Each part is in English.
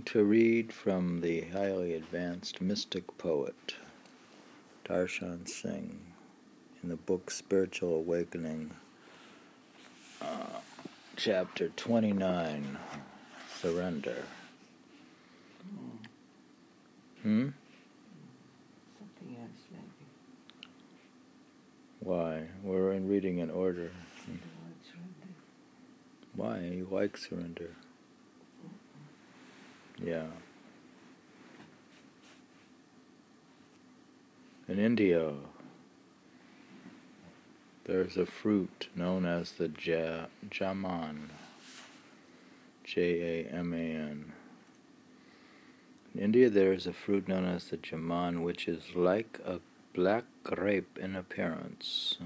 going to read from the highly advanced mystic poet Darshan Singh in the book Spiritual Awakening, uh, chapter 29 Surrender. Hmm? Something else maybe. Why? We're in reading in order. The word surrender. Why? You like surrender. Yeah. In India, there's a fruit known as the ja- jaman. J A M A N. In India, there is a fruit known as the jaman, which is like a black grape in appearance.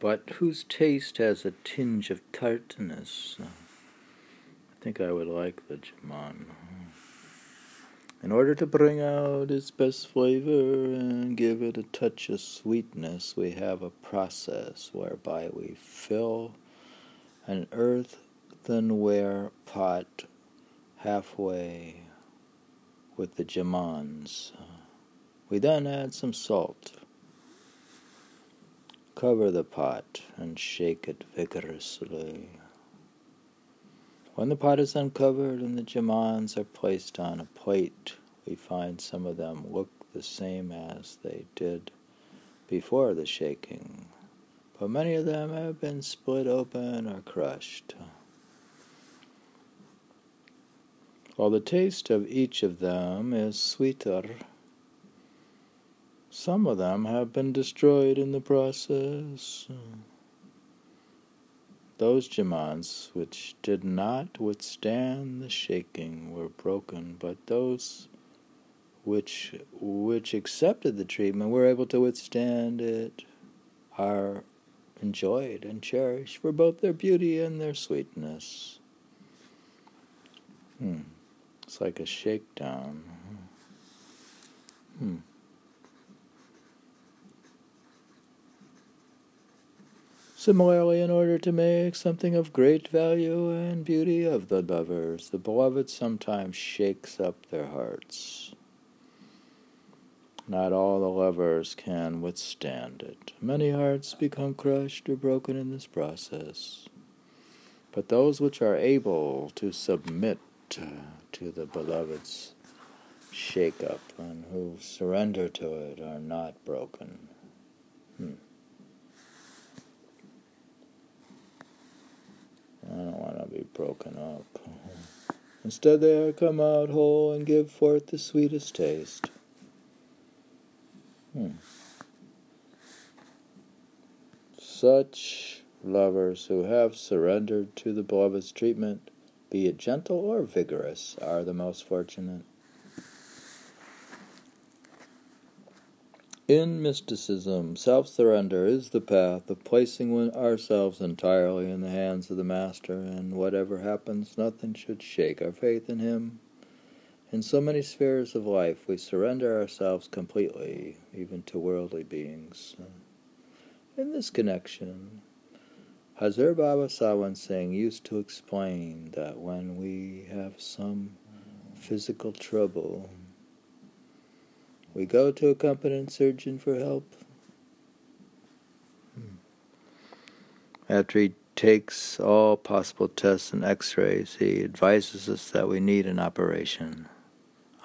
But whose taste has a tinge of tartness. I think I would like the Jaman. In order to bring out its best flavor and give it a touch of sweetness, we have a process whereby we fill an earthenware pot halfway with the Jamans. We then add some salt Cover the pot and shake it vigorously. When the pot is uncovered and the jamans are placed on a plate, we find some of them look the same as they did before the shaking, but many of them have been split open or crushed. While the taste of each of them is sweeter some of them have been destroyed in the process. Those Jamans which did not withstand the shaking were broken, but those which which accepted the treatment were able to withstand it are enjoyed and cherished for both their beauty and their sweetness. Hmm. It's like a shakedown. Hmm. Similarly, in order to make something of great value and beauty of the lovers, the beloved sometimes shakes up their hearts. Not all the lovers can withstand it. Many hearts become crushed or broken in this process. But those which are able to submit to the beloved's shake up and who surrender to it are not broken. Hmm. I don't want to be broken up. Instead, they come out whole and give forth the sweetest taste. Hmm. Such lovers who have surrendered to the beloved's treatment, be it gentle or vigorous, are the most fortunate. In mysticism, self surrender is the path of placing ourselves entirely in the hands of the Master, and whatever happens, nothing should shake our faith in Him. In so many spheres of life, we surrender ourselves completely, even to worldly beings. In this connection, Hazur Baba Sawan Singh used to explain that when we have some physical trouble, we go to a competent surgeon for help. Hmm. After he takes all possible tests and x rays, he advises us that we need an operation.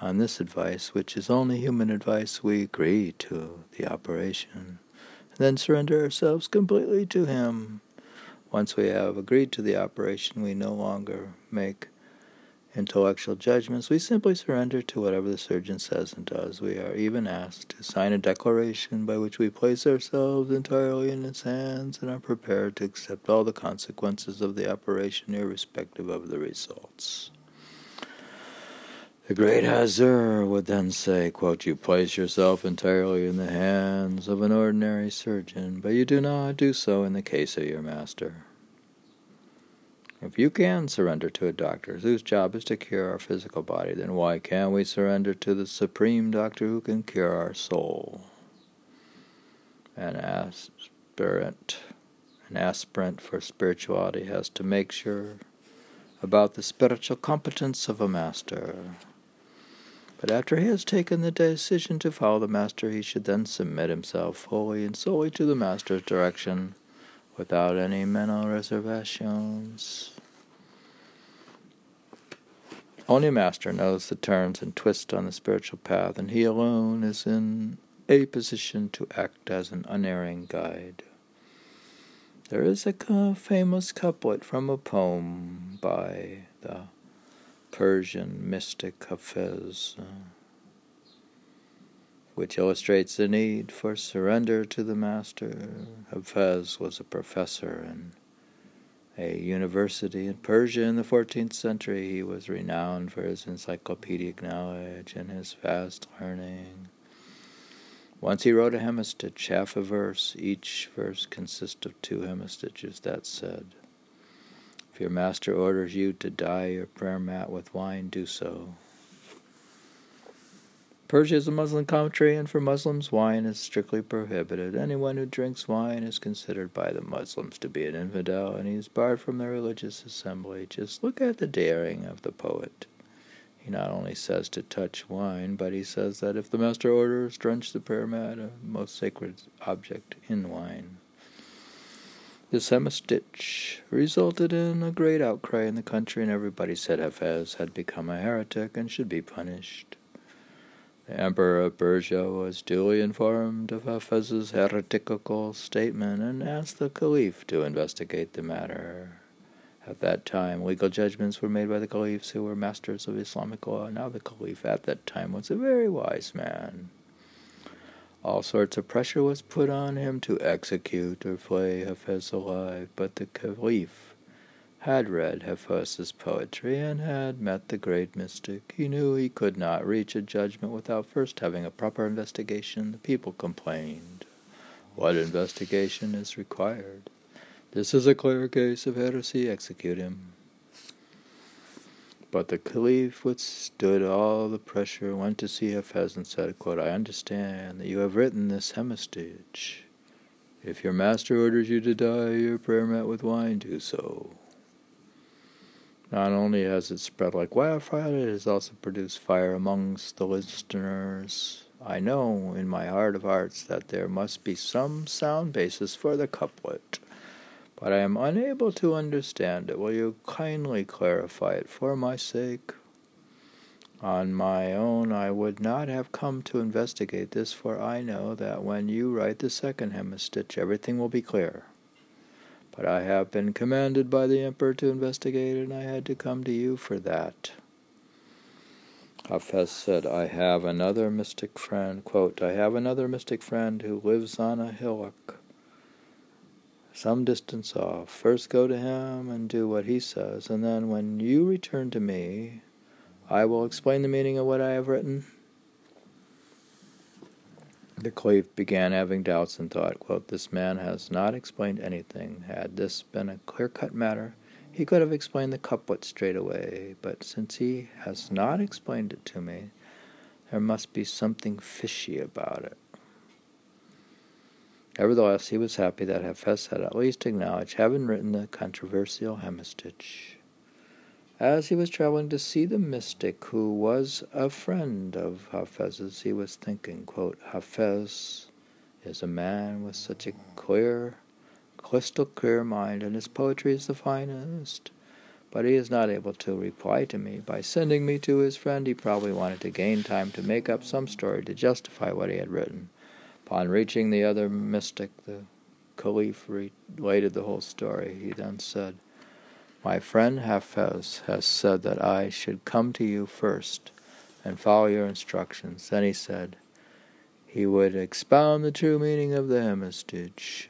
On this advice, which is only human advice, we agree to the operation, and then surrender ourselves completely to him. Once we have agreed to the operation, we no longer make intellectual judgments, we simply surrender to whatever the surgeon says and does. We are even asked to sign a declaration by which we place ourselves entirely in his hands and are prepared to accept all the consequences of the operation, irrespective of the results. The great Hazur would then say, quote, You place yourself entirely in the hands of an ordinary surgeon, but you do not do so in the case of your master. If you can surrender to a doctor whose job is to cure our physical body, then why can't we surrender to the supreme doctor who can cure our soul? And aspirant An aspirant for spirituality has to make sure about the spiritual competence of a master. But after he has taken the decision to follow the master, he should then submit himself fully and solely to the master's direction without any mental reservations. Only master knows the turns and twists on the spiritual path, and he alone is in a position to act as an unerring guide. There is a famous couplet from a poem by the Persian mystic Hafiz, which illustrates the need for surrender to the master. Hafiz was a professor in a university in Persia in the 14th century. He was renowned for his encyclopedic knowledge and his vast learning. Once he wrote a hemistich, half a verse. Each verse consists of two hemistiches. That said, if your master orders you to dye your prayer mat with wine, do so. Persia is a Muslim country, and for Muslims, wine is strictly prohibited. Anyone who drinks wine is considered by the Muslims to be an infidel, and he is barred from their religious assembly. Just look at the daring of the poet. He not only says to touch wine, but he says that if the master orders, drench the mat, a most sacred object, in wine. This hemistich resulted in a great outcry in the country, and everybody said Hafiz had become a heretic and should be punished. Emperor of Persia was duly informed of Hafiz's heretical statement and asked the Caliph to investigate the matter. At that time, legal judgments were made by the caliphs who were masters of Islamic law. Now, the caliph at that time was a very wise man. All sorts of pressure was put on him to execute or flay Hafiz alive, but the caliph had read Hafiz's poetry and had met the great mystic. He knew he could not reach a judgment without first having a proper investigation. The people complained. What investigation is required? This is a clear case of heresy. Execute him. But the caliph withstood all the pressure, went to see Hafiz and said, quote, I understand that you have written this hemistich. If your master orders you to dye, your prayer mat with wine, do so. Not only has it spread like wildfire, it has also produced fire amongst the listeners. I know in my heart of hearts that there must be some sound basis for the couplet, but I am unable to understand it. Will you kindly clarify it for my sake? On my own, I would not have come to investigate this, for I know that when you write the second hemistich, everything will be clear. But I have been commanded by the emperor to investigate, and I had to come to you for that. Hafiz said, I have another mystic friend, quote, I have another mystic friend who lives on a hillock some distance off. First go to him and do what he says, and then when you return to me, I will explain the meaning of what I have written. The caliph began having doubts and thought, quote, This man has not explained anything. Had this been a clear cut matter, he could have explained the couplet straight away. But since he has not explained it to me, there must be something fishy about it. Nevertheless, he was happy that Hafiz had at least acknowledged having written the controversial hemistich as he was traveling to see the mystic who was a friend of Hafiz's, he was thinking, quote, Hafiz is a man with such a clear, crystal clear mind, and his poetry is the finest. But he is not able to reply to me. By sending me to his friend, he probably wanted to gain time to make up some story to justify what he had written. Upon reaching the other mystic, the caliph related the whole story. He then said, my friend Hafiz has said that I should come to you first and follow your instructions. Then he said he would expound the true meaning of the hemistich.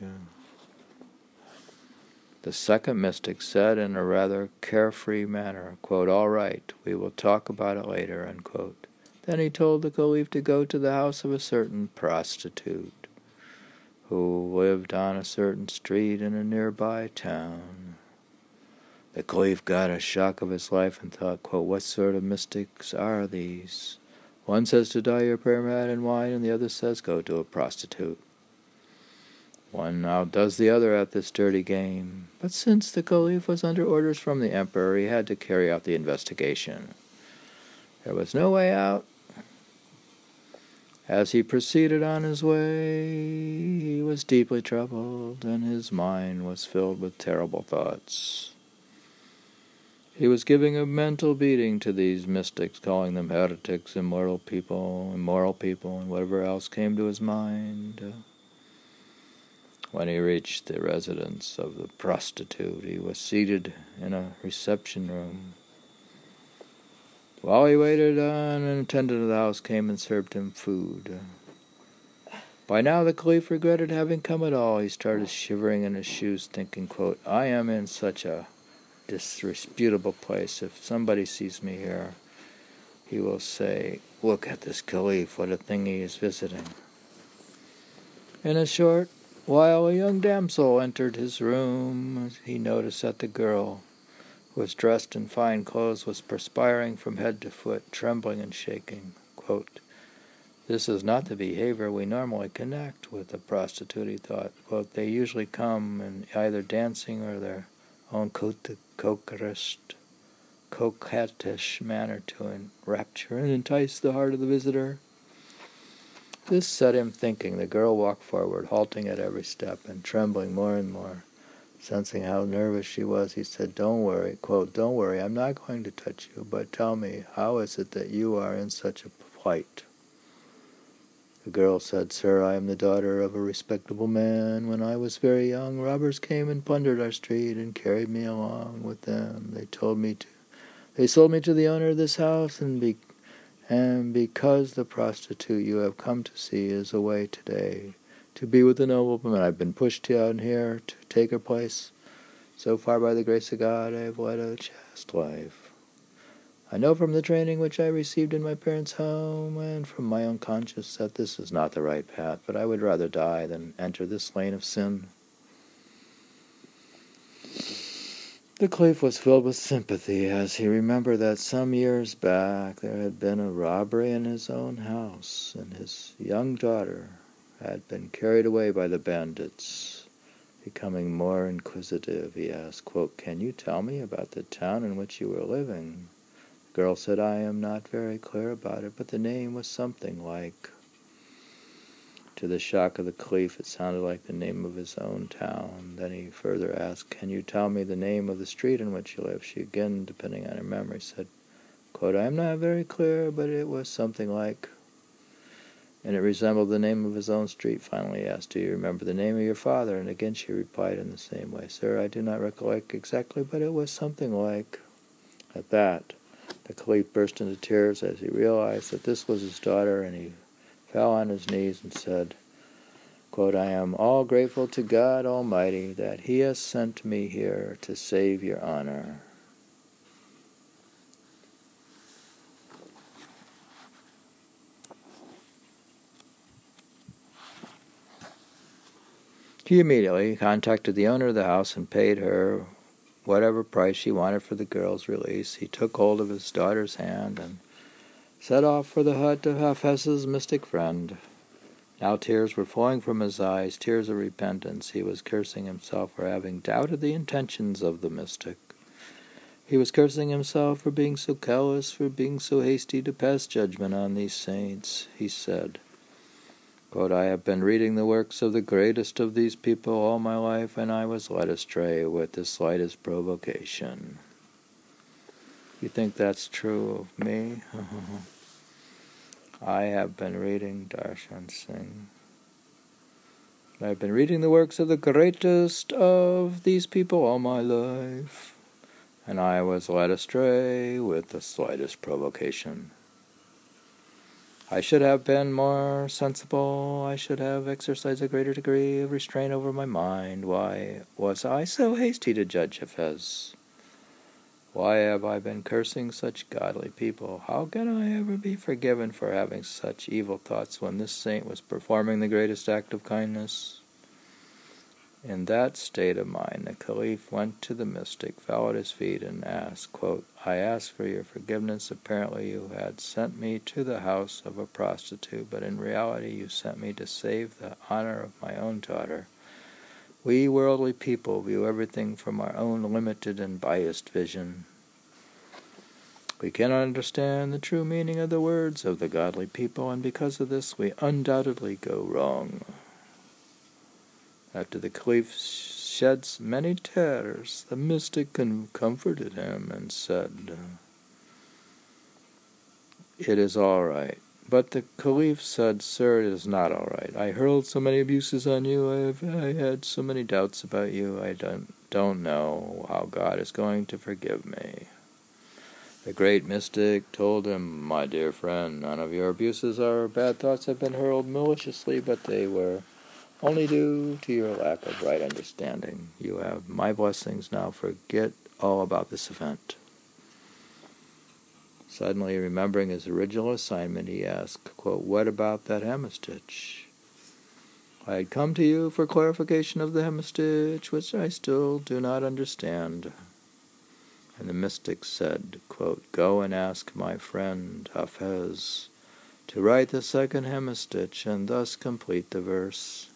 The second mystic said in a rather carefree manner, quote, All right, we will talk about it later, unquote. Then he told the caliph to go to the house of a certain prostitute who lived on a certain street in a nearby town. The caliph got a shock of his life and thought, quote, What sort of mystics are these? One says to dye your prayer mat in wine, and the other says, Go to a prostitute. One outdoes the other at this dirty game. But since the Caliph was under orders from the Emperor, he had to carry out the investigation. There was no way out. As he proceeded on his way, he was deeply troubled, and his mind was filled with terrible thoughts. He was giving a mental beating to these mystics, calling them heretics, immoral people, immoral people, and whatever else came to his mind. When he reached the residence of the prostitute, he was seated in a reception room. While he waited, an attendant of the house came and served him food. By now the caliph regretted having come at all. He started shivering in his shoes, thinking, quote, I am in such a disreputable place. If somebody sees me here, he will say, Look at this caliph, what a thing he is visiting. In a short while, a young damsel entered his room. He noticed that the girl, who was dressed in fine clothes, was perspiring from head to foot, trembling and shaking. Quote, this is not the behavior we normally connect with a prostitute, he thought. Quote, they usually come in either dancing or their own coquettish, coquettish manner to enrapture and entice the heart of the visitor. This set him thinking. The girl walked forward, halting at every step and trembling more and more. Sensing how nervous she was, he said, Don't worry, quote, Don't worry, I'm not going to touch you, but tell me, how is it that you are in such a plight? The girl said, Sir, I am the daughter of a respectable man. When I was very young, robbers came and plundered our street and carried me along with them. They told me to they sold me to the owner of this house, and, be, and because the prostitute you have come to see is away today to be with the nobleman, I've been pushed down here to take her place. So far, by the grace of God, I have led a chaste life. I know from the training which I received in my parents' home and from my own conscience that this is not the right path, but I would rather die than enter this lane of sin. The caliph was filled with sympathy as he remembered that some years back there had been a robbery in his own house, and his young daughter had been carried away by the bandits. Becoming more inquisitive, he asked, quote, Can you tell me about the town in which you were living? Girl said, I am not very clear about it, but the name was something like. To the shock of the caliph, it sounded like the name of his own town. Then he further asked, Can you tell me the name of the street in which you live? She again, depending on her memory, said, quote, I am not very clear, but it was something like. And it resembled the name of his own street. Finally, he asked, Do you remember the name of your father? And again she replied in the same way, Sir, I do not recollect exactly, but it was something like. At that, the caliph burst into tears as he realized that this was his daughter, and he fell on his knees and said, quote, I am all grateful to God Almighty that He has sent me here to save your honor. He immediately contacted the owner of the house and paid her whatever price she wanted for the girl's release, he took hold of his daughter's hand and set off for the hut of Hafiz's mystic friend. Now tears were flowing from his eyes, tears of repentance. He was cursing himself for having doubted the intentions of the mystic. He was cursing himself for being so callous, for being so hasty to pass judgment on these saints. He said, Quote, I have been reading the works of the greatest of these people all my life, and I was led astray with the slightest provocation. You think that's true of me? I have been reading Darshan Singh. I've been reading the works of the greatest of these people all my life, and I was led astray with the slightest provocation. I should have been more sensible. I should have exercised a greater degree of restraint over my mind. Why was I so hasty to judge Hafiz? Why have I been cursing such godly people? How can I ever be forgiven for having such evil thoughts when this saint was performing the greatest act of kindness? In that state of mind, the caliph went to the mystic, fell at his feet, and asked, quote, I ask for your forgiveness. Apparently, you had sent me to the house of a prostitute, but in reality, you sent me to save the honor of my own daughter We worldly people view everything from our own limited and biased vision. We cannot understand the true meaning of the words of the godly people, and because of this we undoubtedly go wrong. After the caliph sheds many tears, the mystic comforted him and said, It is all right. But the caliph said, Sir, it is not all right. I hurled so many abuses on you. I have I had so many doubts about you. I don't, don't know how God is going to forgive me. The great mystic told him, My dear friend, none of your abuses or bad thoughts have been hurled maliciously, but they were only due to your lack of right understanding. You have my blessings now. Forget all about this event. Suddenly remembering his original assignment, he asked, quote, What about that hemistich? I had come to you for clarification of the hemistich, which I still do not understand. And the mystic said, quote, Go and ask my friend Hafiz to write the second hemistich and thus complete the verse.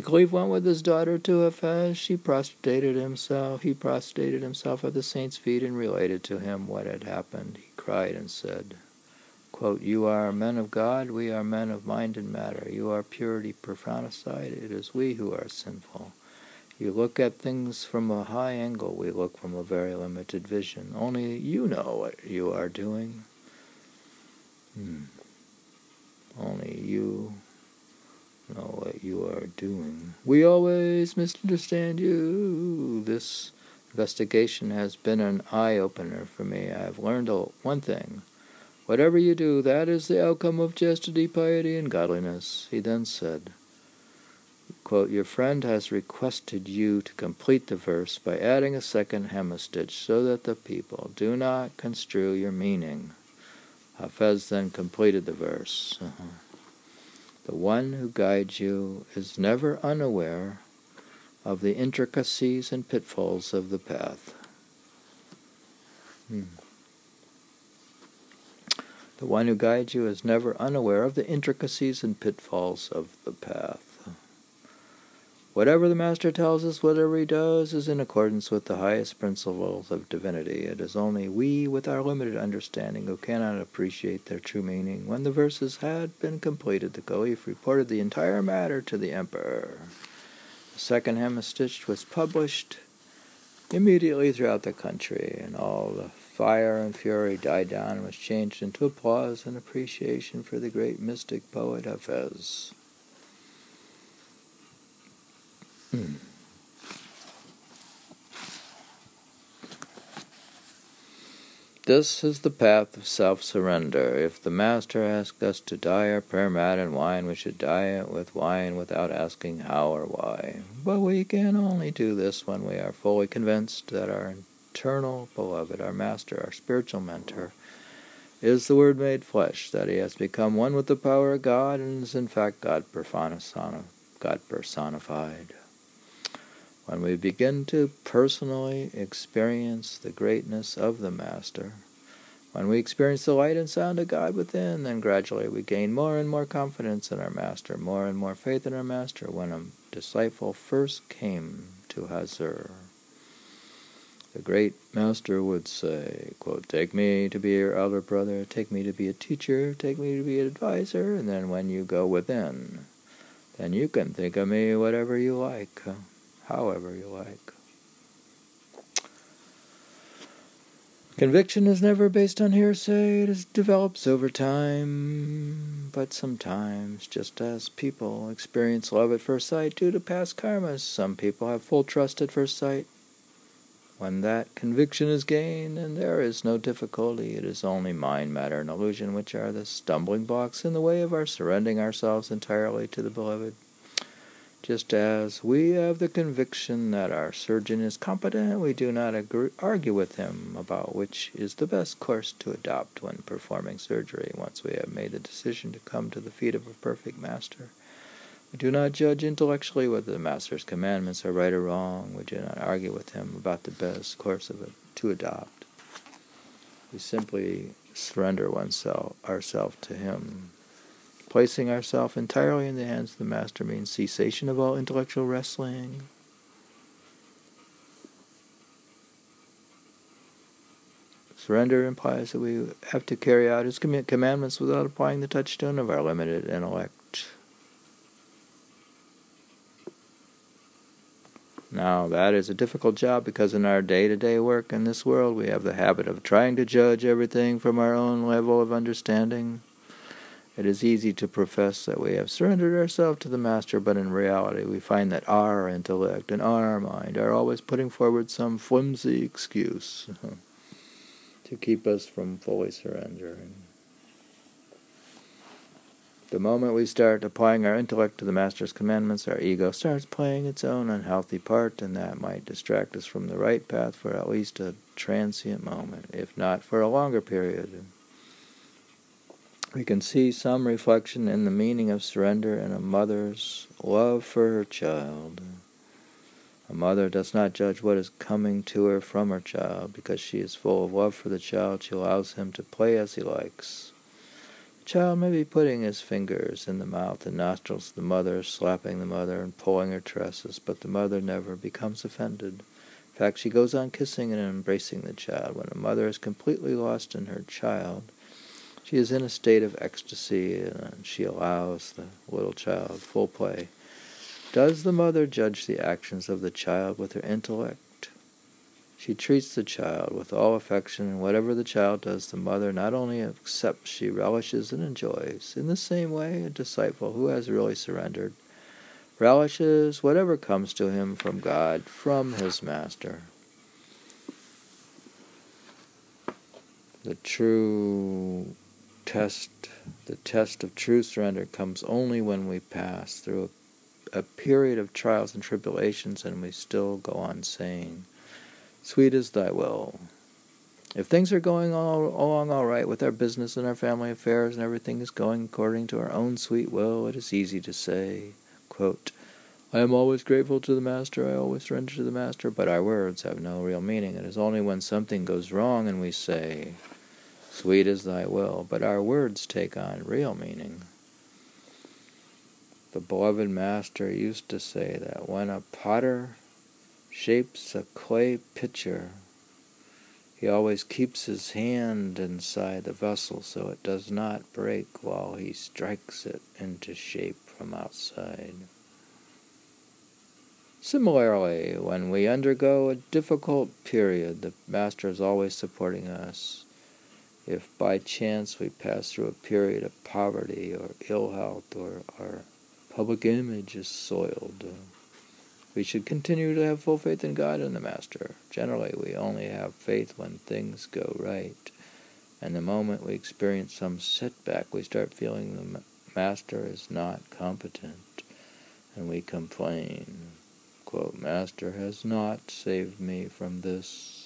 Caliph went with his daughter to Hafiz. She prostrated himself. He prostrated himself at the saint's feet and related to him what had happened. He cried and said, quote, You are men of God, we are men of mind and matter. You are purity personified. It is we who are sinful. You look at things from a high angle, we look from a very limited vision. Only you know what you are doing. Hmm. Only you know what you are doing. We always misunderstand you. This investigation has been an eye opener for me. I have learned one thing. Whatever you do, that is the outcome of chastity, piety, and godliness. He then said, quote, Your friend has requested you to complete the verse by adding a second hemistich so that the people do not construe your meaning. Hafiz then completed the verse. Uh-huh. The one who guides you is never unaware of the intricacies and pitfalls of the path. Hmm. The one who guides you is never unaware of the intricacies and pitfalls of the path. Whatever the Master tells us, whatever he does, is in accordance with the highest principles of divinity. It is only we, with our limited understanding, who cannot appreciate their true meaning. When the verses had been completed, the Caliph reported the entire matter to the Emperor. The second hemistich was published immediately throughout the country, and all the fire and fury died down and was changed into applause and appreciation for the great mystic poet Hafiz. Hmm. This is the path of self surrender. If the Master asked us to dye our prayer mat in wine, we should dye it with wine without asking how or why. But we can only do this when we are fully convinced that our eternal beloved, our Master, our spiritual mentor, is the Word made flesh, that he has become one with the power of God and is in fact God personified. When we begin to personally experience the greatness of the Master, when we experience the light and sound of God within, then gradually we gain more and more confidence in our Master, more and more faith in our Master. When a disciple first came to Hazur, the great Master would say, quote, Take me to be your elder brother, take me to be a teacher, take me to be an advisor, and then when you go within, then you can think of me whatever you like however you like. Conviction is never based on hearsay, it develops over time. But sometimes, just as people experience love at first sight due to past karmas, some people have full trust at first sight. When that conviction is gained, and there is no difficulty, it is only mind, matter, and illusion which are the stumbling blocks in the way of our surrendering ourselves entirely to the Beloved just as we have the conviction that our surgeon is competent, we do not agree, argue with him about which is the best course to adopt when performing surgery once we have made the decision to come to the feet of a perfect master. We do not judge intellectually whether the master's commandments are right or wrong. We do not argue with him about the best course of to adopt. We simply surrender oneself ourselves to him Placing ourselves entirely in the hands of the Master means cessation of all intellectual wrestling. Surrender implies that we have to carry out His commandments without applying the touchstone of our limited intellect. Now, that is a difficult job because in our day to day work in this world, we have the habit of trying to judge everything from our own level of understanding. It is easy to profess that we have surrendered ourselves to the Master, but in reality, we find that our intellect and our mind are always putting forward some flimsy excuse. to keep us from fully surrendering. The moment we start applying our intellect to the Master's commandments, our ego starts playing its own unhealthy part, and that might distract us from the right path for at least a transient moment, if not for a longer period. We can see some reflection in the meaning of surrender in a mother's love for her child. A mother does not judge what is coming to her from her child. Because she is full of love for the child, she allows him to play as he likes. The child may be putting his fingers in the mouth and nostrils of the mother, slapping the mother and pulling her tresses, but the mother never becomes offended. In fact, she goes on kissing and embracing the child. When a mother is completely lost in her child, she is in a state of ecstasy and she allows the little child full play. Does the mother judge the actions of the child with her intellect? She treats the child with all affection, and whatever the child does, the mother not only accepts, she relishes and enjoys. In the same way, a disciple who has really surrendered relishes whatever comes to him from God, from his master. The true test, the test of true surrender comes only when we pass through a a period of trials and tribulations, and we still go on saying, Sweet is thy will. If things are going all, along all right with our business and our family affairs and everything is going according to our own sweet will, it is easy to say, quote, I am always grateful to the Master, I always surrender to the Master, but our words have no real meaning. It is only when something goes wrong and we say, Sweet is thy will, but our words take on real meaning. The beloved Master used to say that when a potter shapes a clay pitcher, he always keeps his hand inside the vessel so it does not break while he strikes it into shape from outside. Similarly, when we undergo a difficult period, the Master is always supporting us. If by chance we pass through a period of poverty or ill health or, our public image is soiled. Uh, we should continue to have full faith in God and the Master. Generally, we only have faith when things go right. And the moment we experience some setback, we start feeling the Master is not competent. And we complain, quote, Master has not saved me from this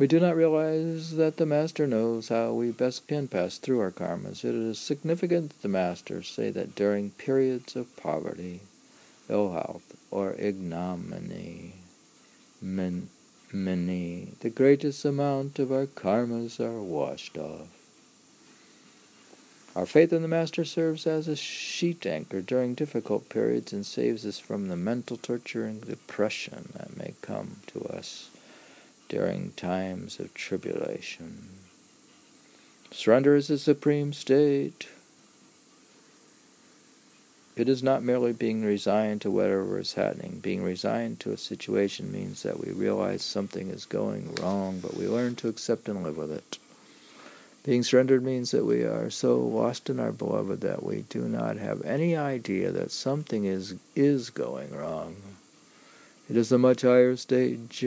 we do not realize that the Master knows how we best can pass through our karmas. It is significant that the Masters say that during periods of poverty, ill health, or ignominy, many, the greatest amount of our karmas are washed off. Our faith in the Master serves as a sheet anchor during difficult periods and saves us from the mental torture and depression that may come to us during times of tribulation. Surrender is the supreme state. It is not merely being resigned to whatever is happening. Being resigned to a situation means that we realize something is going wrong, but we learn to accept and live with it. Being surrendered means that we are so lost in our beloved that we do not have any idea that something is is going wrong. It is a much higher stage.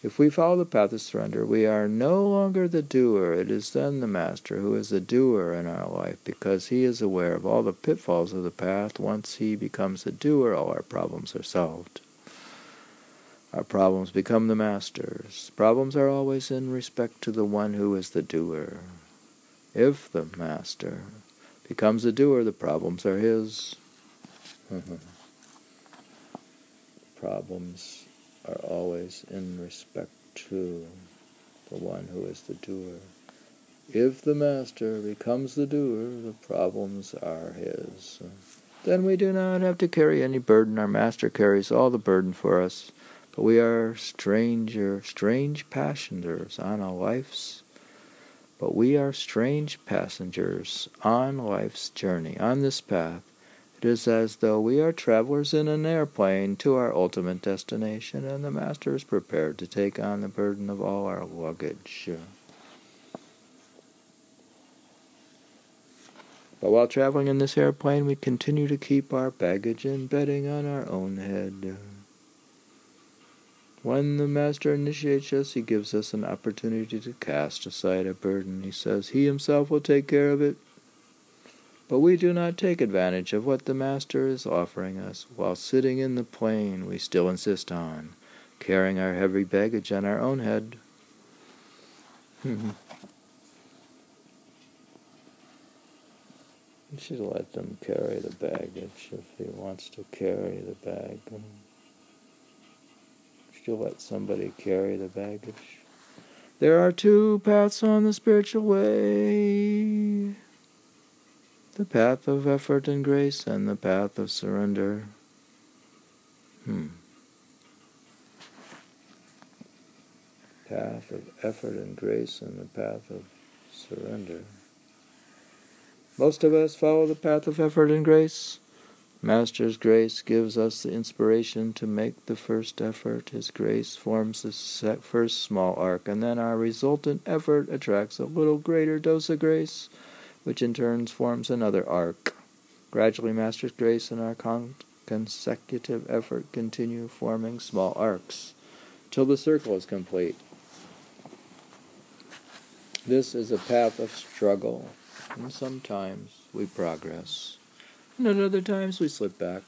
If we follow the path of surrender, we are no longer the doer. It is then the Master who is the doer in our life because he is aware of all the pitfalls of the path. Once he becomes the doer, all our problems are solved. Our problems become the Master's. Problems are always in respect to the one who is the doer. If the Master becomes the doer, the problems are his. problems are always in respect to the one who is the doer. If the master becomes the doer, the problems are his. Then we do not have to carry any burden. Our master carries all the burden for us. But we are stranger, strange passengers on a life's but we are strange passengers on life's journey. On this path, it is as though we are travelers in an airplane to our ultimate destination, and the Master is prepared to take on the burden of all our luggage. But while traveling in this airplane, we continue to keep our baggage and bedding on our own head. When the Master initiates us, he gives us an opportunity to cast aside a burden. He says he himself will take care of it. But we do not take advantage of what the Master is offering us. While sitting in the plane, we still insist on carrying our heavy baggage on our own head. you should let them carry the baggage if he wants to carry the bag you let somebody carry the baggage. There are two paths on the spiritual way the path of effort and grace and the path of surrender. Hmm. Path of effort and grace and the path of surrender. Most of us follow the path of effort and grace. Master's grace gives us the inspiration to make the first effort. His grace forms the first small arc, and then our resultant effort attracts a little greater dose of grace, which in turn forms another arc. Gradually, Master's grace and our con- consecutive effort continue forming small arcs till the circle is complete. This is a path of struggle, and sometimes we progress. And at other times we slip back.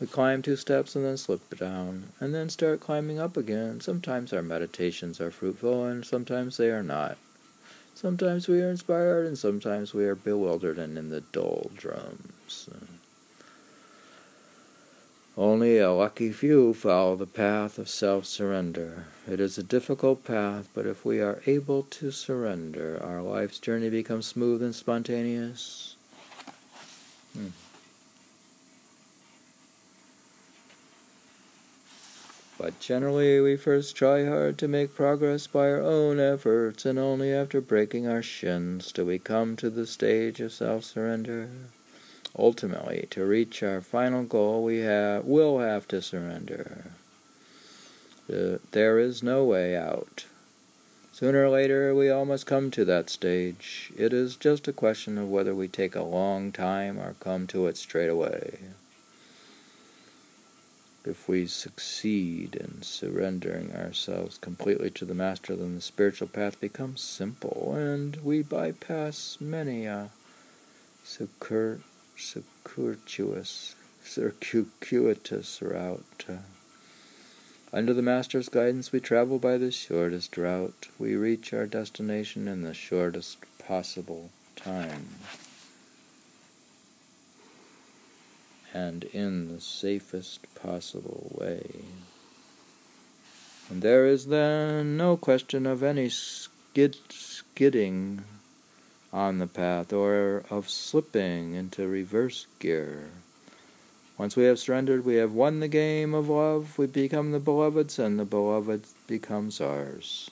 We climb two steps and then slip down, and then start climbing up again. Sometimes our meditations are fruitful, and sometimes they are not. Sometimes we are inspired, and sometimes we are bewildered and in the doldrums. Only a lucky few follow the path of self surrender. It is a difficult path, but if we are able to surrender, our life's journey becomes smooth and spontaneous. Hmm. But generally, we first try hard to make progress by our own efforts, and only after breaking our shins do we come to the stage of self surrender. Ultimately, to reach our final goal, we have, will have to surrender. Uh, there is no way out. Sooner or later, we all must come to that stage. It is just a question of whether we take a long time or come to it straight away if we succeed in surrendering ourselves completely to the Master, then the spiritual path becomes simple, and we bypass many a circuitous, circuitous route. Under the Master's guidance, we travel by the shortest route. We reach our destination in the shortest possible time. And in the safest possible way. And there is then no question of any skid, skidding on the path or of slipping into reverse gear. Once we have surrendered, we have won the game of love. We become the beloveds, and the beloved becomes ours.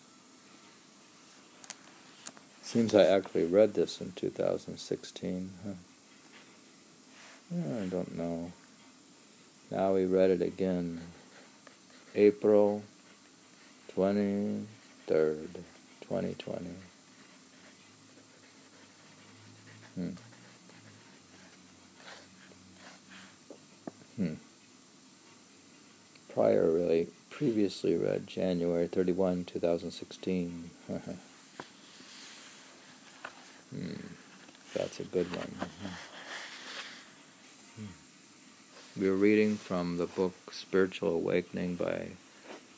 Seems I actually read this in 2016. Huh? I don't know. Now we read it again. April 23rd, 2020. Hmm. Hmm. Prior, really, previously read January 31, 2016. hmm. That's a good one. We are reading from the book Spiritual Awakening by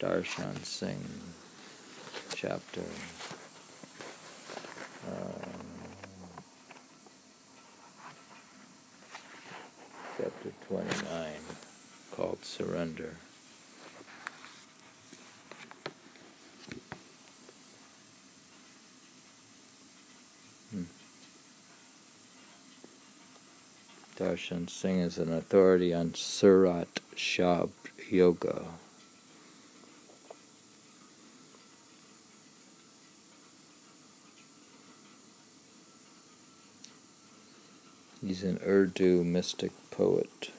Darshan Singh, chapter uh, chapter 29, called Surrender. Darshan Singh is an authority on Surat Shabd Yoga. He's an Urdu mystic poet.